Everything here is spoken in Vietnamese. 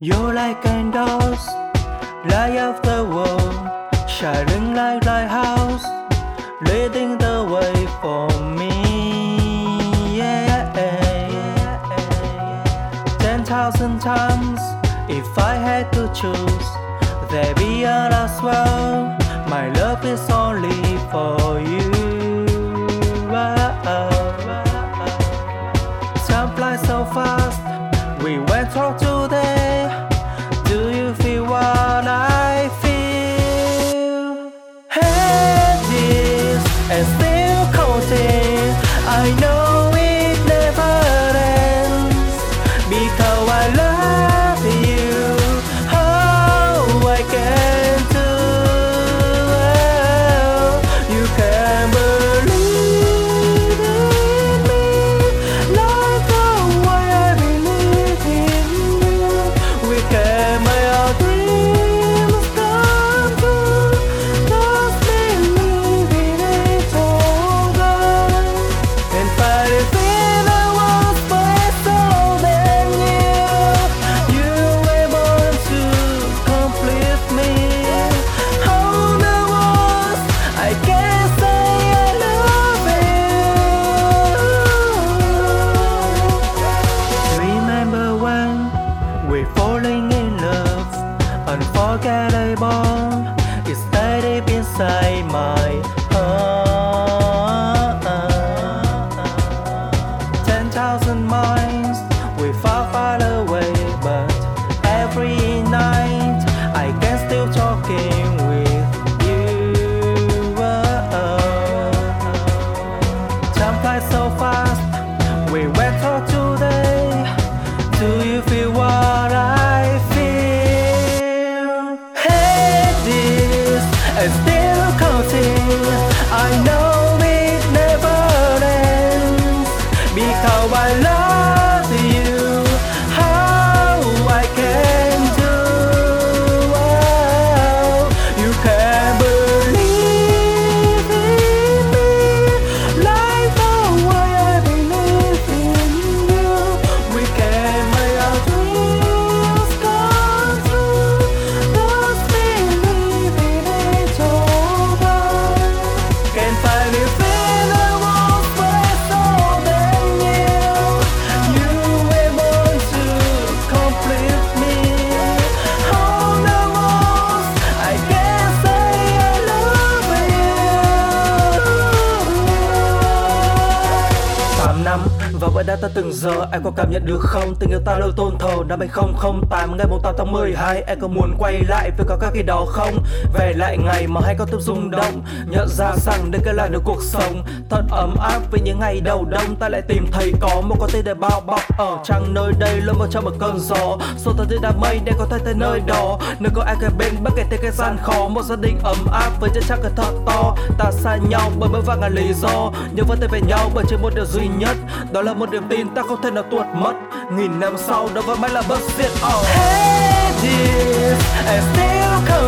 You're like candles, light of the world, shining like lighthouse, leading the way for me. Yeah, ten thousand times, if I had to choose, there be a last world. My love is only for you. Still đã ta từng giờ, Em có cảm nhận được không? Tình yêu ta lâu tôn thờ, Năm 2008 Ngày 8 tháng 12 Em có muốn quay lại với có các khi đó không? Về lại ngày mà hai con tim rung động, Nhận ra rằng đây cái lại được cuộc sống. Thật ấm áp với những ngày đầu đông, Ta lại tìm thấy có một con tim để bao bọc Ở trăng nơi đây luôn một trong một cơn gió. Số thật như đám mây để có thể tới nơi đó. Nơi có ai kề bên bất kể tới cái gian khó, Một gia đình ấm áp với chân chắc thật to. Ta xa nhau bởi mấy vàng ngàn lý do, Nhưng vẫn tới về nhau bởi chỉ một điều duy nhất, Đó là một niềm tin ta không thể nào tuột mất Nghìn năm sau đó vẫn mãi là bất diệt oh. Hey this I still come